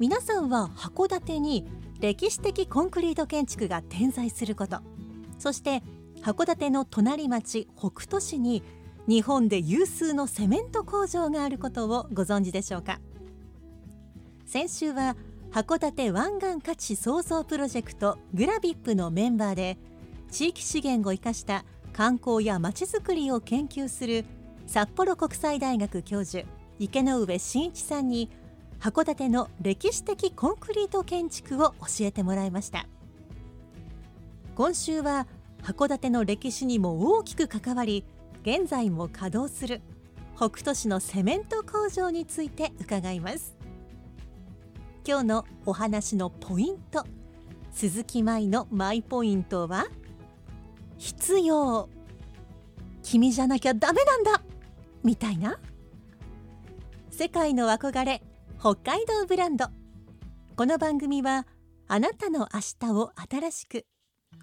皆さんは函館に歴史的コンクリート建築が点在すること。そして函館の隣町北斗市に日本で有数のセメント工場があることをご存知でしょうか？先週は函館湾岸価値創造プロジェクトグラビップのメンバーで地域資源を生かした観光やまちづくりを研究する札幌国際大学教授池上真一さんに函館の歴史的コンクリート建築を教えてもらいました。今週は函館の歴史にも大きく関わり現在も稼働する北斗市のセメント工場について伺います。今日のお話のポイント鈴木舞のマイポイントは必要。君じゃなきゃダメなんだ。みたいな。世界の憧れ北海道ブランド。この番組はあなたの明日を新しく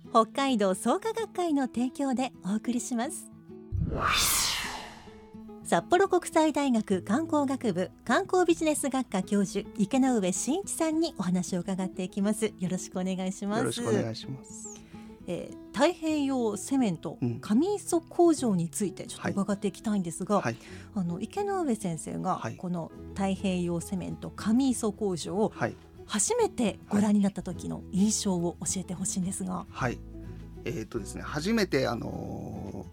北海道創価学会の提供でお送りします。札幌国際大学観光学部観光ビジネス学科教授池上真一さんにお話を伺っていきます。よろしくお願いします。よろしくお願いします。えー太平洋セメントうん。上磯工場についてちょっと伺っていきたいんですが、はい、あの池上先生がはい。この太平洋セメント上磯工場をはい、初めてご覧になった時の印象を教えてほしいんですが、はい。えーっとですね、初めてあの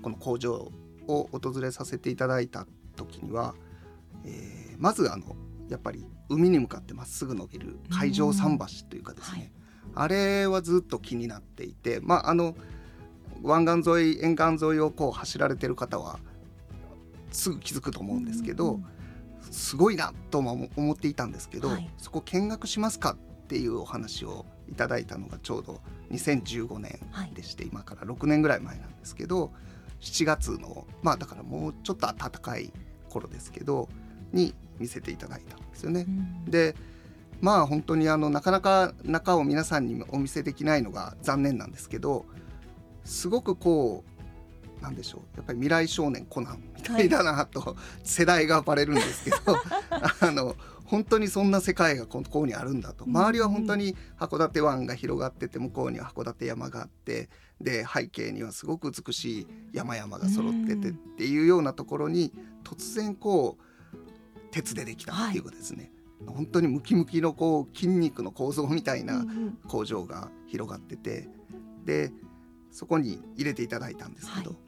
ーこの工場を訪れさせていただいた時には、えーまずあのやっぱり海に向かってまっすぐ伸びる海上桟橋というかですね、あれはずっと気になっていて、まああの湾岸沿い沿岸沿いをこう走られてる方はすぐ気づくと思うんですけど、うんすごいなとも思っていたんですけど、はい。そこ見学しますかっていうお話をいただいたのがちょうど2015年はい。でして、今から6年ぐらい前なんですけど7月のまあだからもうちょっと暖かい頃ですけどに見せていただいたんですよね。うん。でまあ本当にあのなかなか中を皆さんにお見せできないのが残念なんですけどすごくこうなんでしょうやっぱり未来少年コナンみたいだなと、世代がバレるんですけど あの本当にそんな世界がここにあるんだと。周りは本当に函館湾が広がってて向こうには函館山があってで背景にはすごく美しい山々が揃っててっていうようなところに突然こう鉄でできたっていうかですね、本当にムキムキのこう筋肉の構造みたいうんうなん。工場が広がっててでそこに入れていただいたんですけど、はい。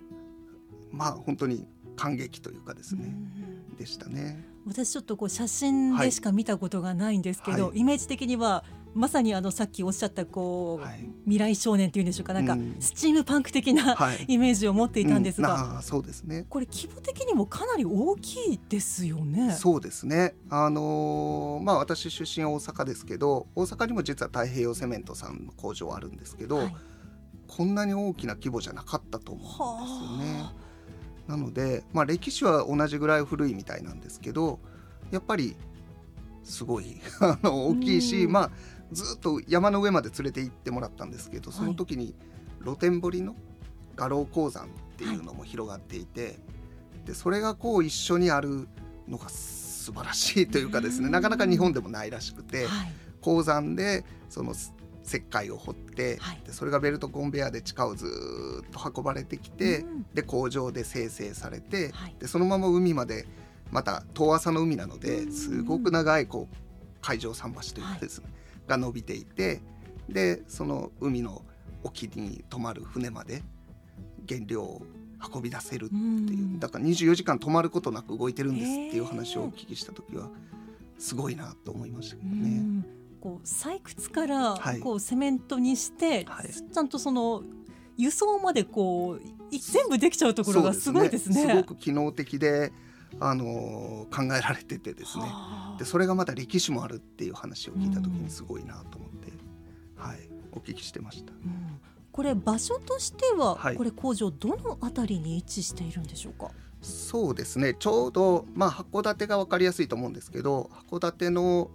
まあ本当に感激というかですね、うんでしたね。私ちょっとこう写真でしか見たことがないんですけど、はい。イメージ的にはまさにあのさっきおっしゃったこう、はい未来少年っていうんでしょうかなんかうんスチームパンク的な、はいイメージを持っていたんですが、うんそうですね。これ規模的にもかなり大きいですよね。そうですね。あのーまあ私出身大阪ですけど、大阪にも実は太平洋セメントさんの工場あるんですけど、はいこんなに大きな規模じゃなかったと思うんですよねは。なので、まあ歴史は同じぐらい古いみたいなんですけど、やっぱりすごい あの大きいし、うんまあずっと山の上まで連れて行ってもらったんですけど、その時に露天掘りの画廊鉱山っていうのも広がっていて、でそれがこう一緒にあるのが素晴らしいというかですね、うん。なかなか日本でもないらしくて、はい。鉱山でその石灰を掘って、はい。でそれがベルトコンベヤーで地下をずーっと運ばれてきて、うん。で工場で生成されて、はい。でそのまま海までまた遠浅の海なのでうん。すごく長いこう海上桟橋というかですね、が伸びていてでその海の沖に止まる船まで原料を運び出せるっていう、うん。だから24時間止まることなく動いてるんですっていう話をお聞きした時はすごいなと思いましたけどうね。ん。こう採掘からはい。こうセメントにして、はい。ちゃんとその輸送までこうい全部できちゃうところがすごいですね。すごく機能的で、あのー考えられててですね。はあ。でそれがまた歴史もあるっていう話を聞いた時うんにすごいなと思って、はい、お聞きしてました。うん。これ場所としては、はい。これ工場どのあたりに位置しているんでしょうか？そうですね。ちょうど、まあ、函館が分かりやすいと思うんですけど函館の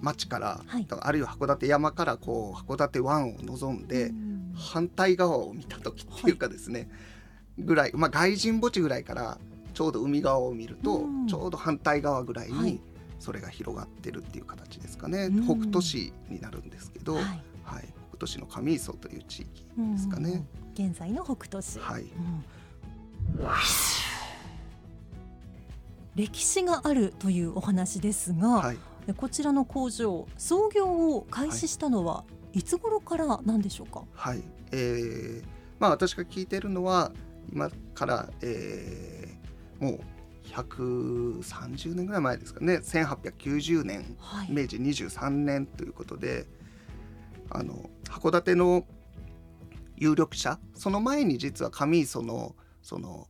町から、はい。あるいは函館山からこう函館湾を望んで、うん。反対側を見た時っていうかですね、ぐらい、まあ、外人墓地ぐらいからちょうど海側を見ると、うん。ちょうど反対側ぐらいはい。にそれが広がってるっていう形ですかね、うん。北斗市になるんですけど、はい。はい。北斗市の上磯という地域ですかね。うん。現在の北斗市。はい。うん。歴史があるというお話ですが、はい。こちらの工場創業を開始したのはいつ頃からなんでしょうか？はい。えーまあ、私が聞いてるのは今から、えーもう130年ぐらい前ですかね。1890年。はい。明治23年ということであの函館の有力者。その前に実は上磯のその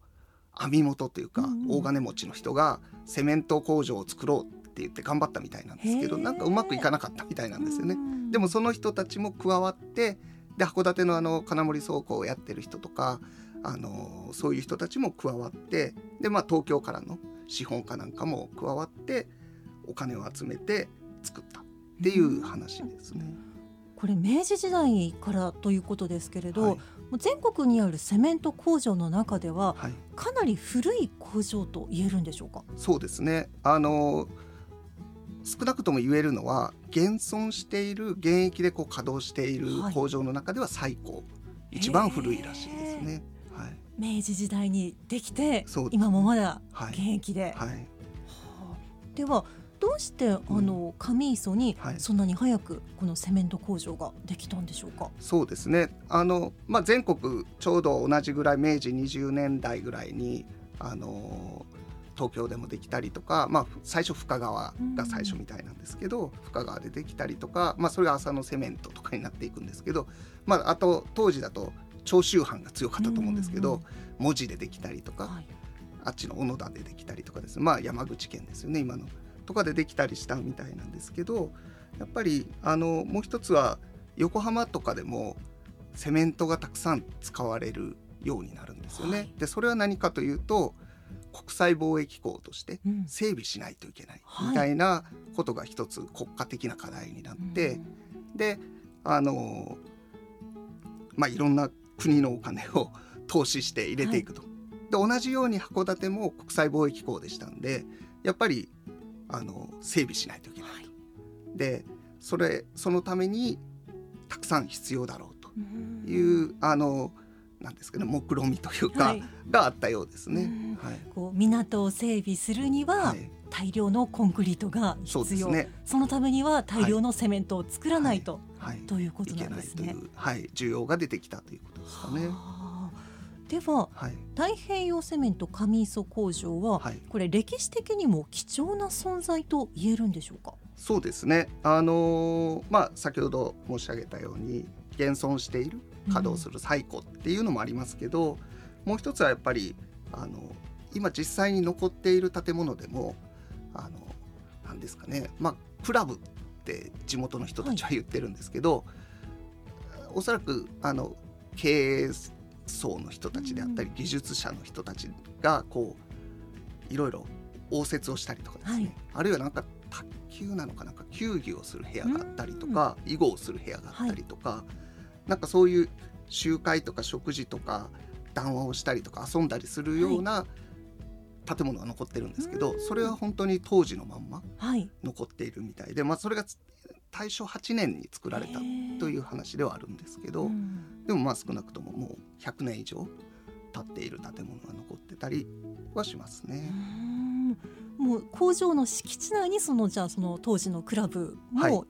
網元というか、うんうん。大金持ちの人がセメント工場を作ろうって言って頑張ったみたいなんですけどなんかうまくいかなかったみたいなんですよね。うん。でもその人たちも加わってで函館のあの金森倉庫をやってる人とかあのそういう人たちも加わってで、まあ、東京からの資本家なんかも加わってお金を集めて作ったっていう話ですね。これ明治時代からということですけれど、はい。全国にあるセメント工場の中でははい、かなり古い工場と言えるんでしょうか？そうですね。あの少なくとも言えるのは現存している現役でこう稼働しているはい。工場の中では最高、一番古いらしいですね。はい明治時代にできて、今もまだはい現役で。はい。はあではどうしてあの上磯にはい。そんなに早くこのセメント工場ができたんでしょうか？そうですね。あの、まあ、全国ちょうど同じぐらい明治20年代ぐらいにあの東京でもできたりとか、まあ、最初深川が最初みたいなんですけど、深川でできたりとか、まあ、それが浅野セメントとかになっていくんですけど、まあ、あと当時だと長州藩が強かったと思うんですけど、うん文字でできたりとか、はい。あっちの小野田でできたりとかですね。まあ山口県ですよね今の。とかでできたりしたみたいなんですけどやっぱりあのもう一つは横浜とかでもセメントがたくさん使われるようになるんですよね。はい。でそれは何かというと国際貿易港としてうん。整備しないといけないはい。みたいなことが一つ国家的な課題になって、であのまあいろんな国のお金を投資して入れていくと。で同じように函館も国際貿易港でしたんでやっぱりあの整備しないといけない。はい。でそれそのためにたくさん必要だろうと。うん。いう、あのなんですかね目論見というか、はい。があったようですね。うん。はい。こう港を整備するには、はい大量のコンクリートがそう必要ですね。そのためには大量のセメントを作らないと、はい、ということなんですね。はい、需要が出てきたということですかね。はあでははい、太平洋セメント上磯工場は、はいこれ歴史的にも貴重な存在と言えるんでしょうか？そうですね。あのーまあ先ほど申し上げたように現存している稼働する最古っていうのもありますけど、もう一つはやっぱりあの今実際に残っている建物でもあのなんですかね、まあクラブって地元の人たちは言ってるんですけど、おそらくあの経営層の人たちであったり、うん。技術者の人たちがこういろいろ応接をしたりとかですね、はい。あるいはなんか卓球なのかなんか球技をする部屋があったりとか、囲碁をする部屋があったりとか、なんかそういう集会とか食事とか談話をしたりとか遊んだりするような建物が残ってるんですけど、うん。それは本当に当時のまんまはい。残っているみたいで、まあ、それがつ大正8年に作られたというう話ではあるんですけど、ん。でもまあ少なくとももう100年以上経っている建物が残ってたりはしますうね。ん。もう工場の敷地内にそのじゃあその当時のクラブはい。も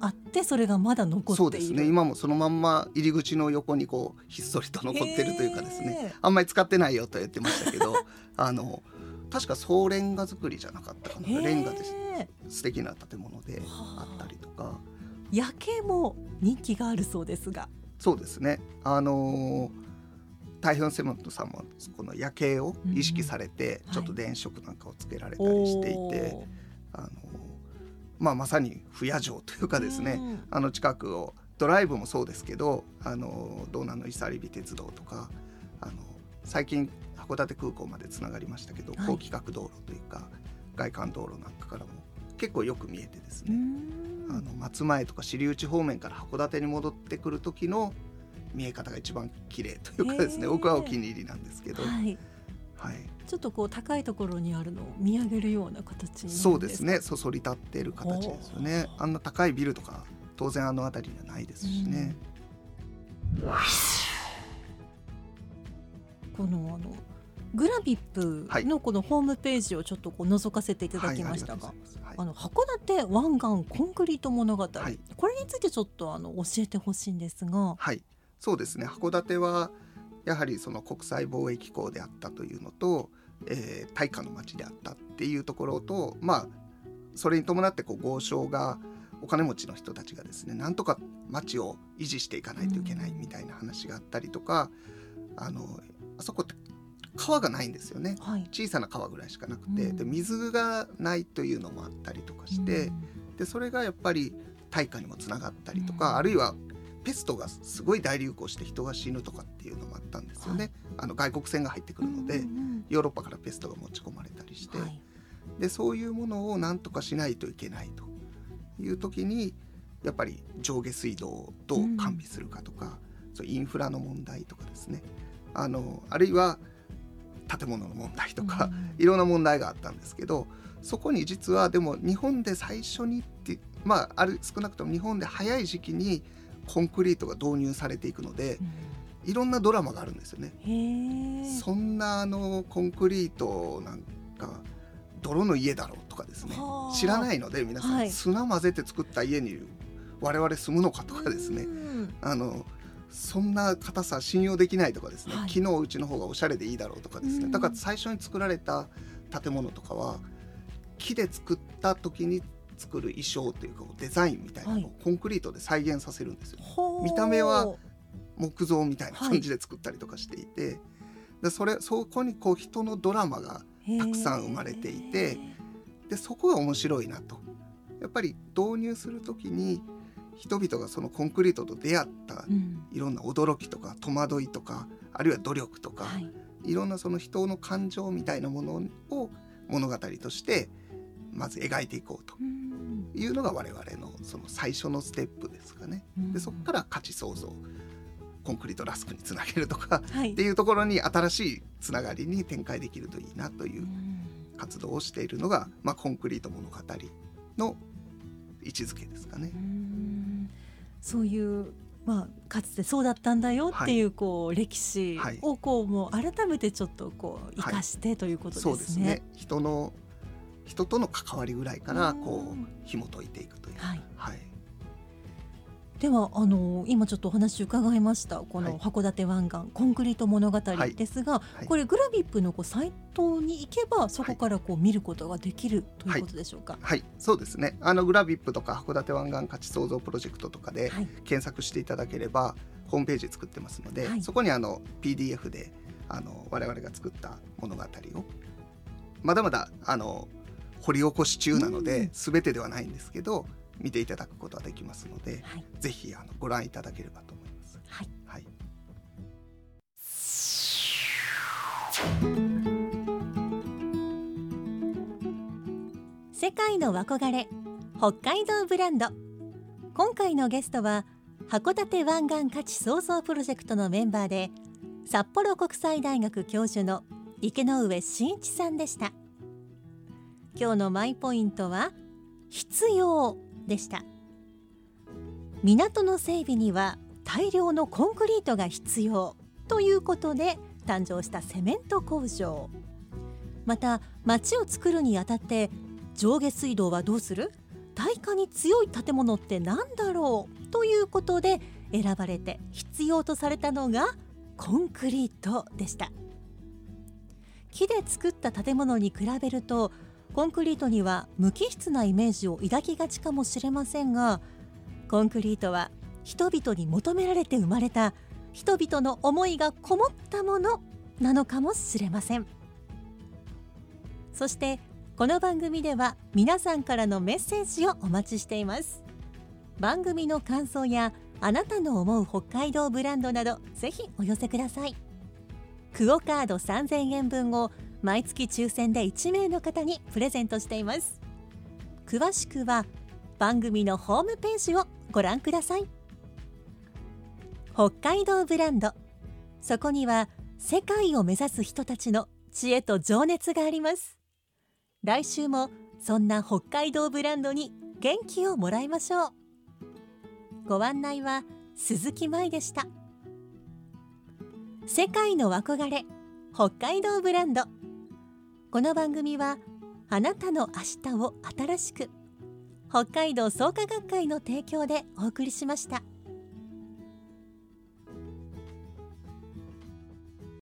あって、それがまだ残そうっている。ですね。今もそのまんま入り口の横にこうひっそりと残ってるというかですね。あんまり使ってないよと言ってましたけど あの確か総レンガ作りじゃなかったかな。レンガですへ素敵な建物であったりとか。ー夜景も人気があるそうですが。そうですね。あのー太平洋セメントさんもこの夜景を意識されてうん。ちょっと電飾なんかをつけられたりしていて、おー。あのーまあ、まさに不夜城というかですね、うん。あの近くをドライブもそうですけどあの道南の伊佐リビ鉄道とかあの最近函館空港までつながりましたけど、はい。高規格道路というか外環道路なんかからも結構よく見えてですうね、ん。あの松前とか知内方面から函館に戻ってくる時の見え方が一番綺麗というかですね僕はお気に入りなんですけど、はい、はい、ちょっとこう高いところにあるのを見上げるような形そうですね。そそり立っている形ですよね。あ。んな高いビルとか当然あの辺りにはないですしね。このあのグラビップはい。のこのホームページをちょっとこう覗かせていただきましたが、あの函館湾岸コンクリート物語、はい。これについてちょっとあの教えてほしいんですが、はい、そうですね。函館はやはりその国際貿易港であったというのと、えー大化の町であったっていうところとまあそれに伴ってこう豪商がお金持ちの人たちがですねなんとか町を維持していかないといけないみたいな話があったりとか、あのあそこって川がないんですよね。はい、小さな川ぐらいしかなくて、うん。で水がないというのもあったりとかして、うん。でそれがやっぱり大化にもつながったりとか、うん。あるいはペストがすごい大流行して人が死ぬとかっていうのもあったんですよね、あの外国船が入ってくるので、うんヨーロッパからペストが持ち込まれたりして、うんはい。でそういうものを何とかしないといけないという時にやっぱり上下水道をどう完備するかとか、そうインフラの問題とかですね。あのあるいは建物の問題とか、うん。いろんな問題があったんですけどそこに実はでも日本で最初にってまあある少なくとも日本で早い時期にコンクリートが導入されていくのでいろんなドラマがあるんですよね。そんなあのコンクリートなんか泥の家だろうとかですね。はあ。知らないので皆さん、はい。砂混ぜて作った家に我々住むのかとかですね。うん。あのそんな硬さ信用できないとかですね、はい。木のうちの方がおしゃれでいいだろうとかですうん。ねだから最初に作られた建物とかは木で作った時に作る衣装というかデザインみたいなのをコンクリートで再現させるんですよ。ほう。見た目は木造みたいな感じで作ったりとかしていて、でそれそこにこう人のドラマがたくさん生まれていて。でそこが面白いなと。やっぱり導入する時に人々がそのコンクリートと出会ったうん。いろんな驚きとか戸惑いとかあるいは努力とか、はい。い、ろんなその人の感情みたいなものを物語としてまず描いていこうとうん。いうのが我々のその最初のステップですかね。でそこから価値創造コンクリートラスクにつなげるとかはい。っていうところに新しいつながりに展開できるといいなといううん。活動をしているのが、まあ、コンクリート物語の位置づけですかね。う。んそういうまあかつてそうだったんだよっていうこう歴史はいをこうもう改めてちょっとこう生かしてということそうでねですすね。人の人との関わりぐらいからうんこう紐解いていくという。はい。はい。ではあの今ちょっとお話伺いましたこはい。の函館湾岸コンクリート物語はい。ですが、い。これグラビップのこうサイトに行けばそこからこう見ることができるということでしょうか？はい、そうですね。あのグラビップとか函館湾岸価値創造プロジェクトとかではい。検索していただければホームページ作ってますので、はい。そこにあの PDF であの我々が作った物語をまだまだあの掘り起こし中なのうん。で全てではないんですけど見ていただくことはできますので、はい。ぜひあのご覧いただければと思います。はい。はい。世界の憧れ北海道ブランド今回のゲストは函館湾岸価値創造プロジェクトのメンバーで札幌国際大学教授の池上真一さんでした今日のマイポイントは必要でした。港の整備には大量のコンクリートが必要ということで誕生したセメント工場。また町を作るにあたって上下水道はどうする？耐火に強い建物って何だろう？ということで選ばれて必要とされたのがコンクリートでした。木で作った建物に比べるとコンクリートには無機質なイメージを抱きがちかもしれませんがコンクリートは人々に求められて生まれた人々の思いがこもったものなのかもしれません。そしてこの番組では皆さんからのメッセージをお待ちしています。番組の感想やあなたの思う北海道ブランドなどぜひお寄せください。クオカード3000円分を毎月抽選で1名の方にプレゼントしています。詳しくは番組のホームページをご覧ください。北海道ブランド。そこには世界を目指す人たちの知恵と情熱があります。来週もそんな北海道ブランドに元気をもらいましょう。ご案内は鈴木舞でした。世界の憧れ北海道ブランド。この番組はあなたの明日を新しく北海道創価学会の提供でお送りしました。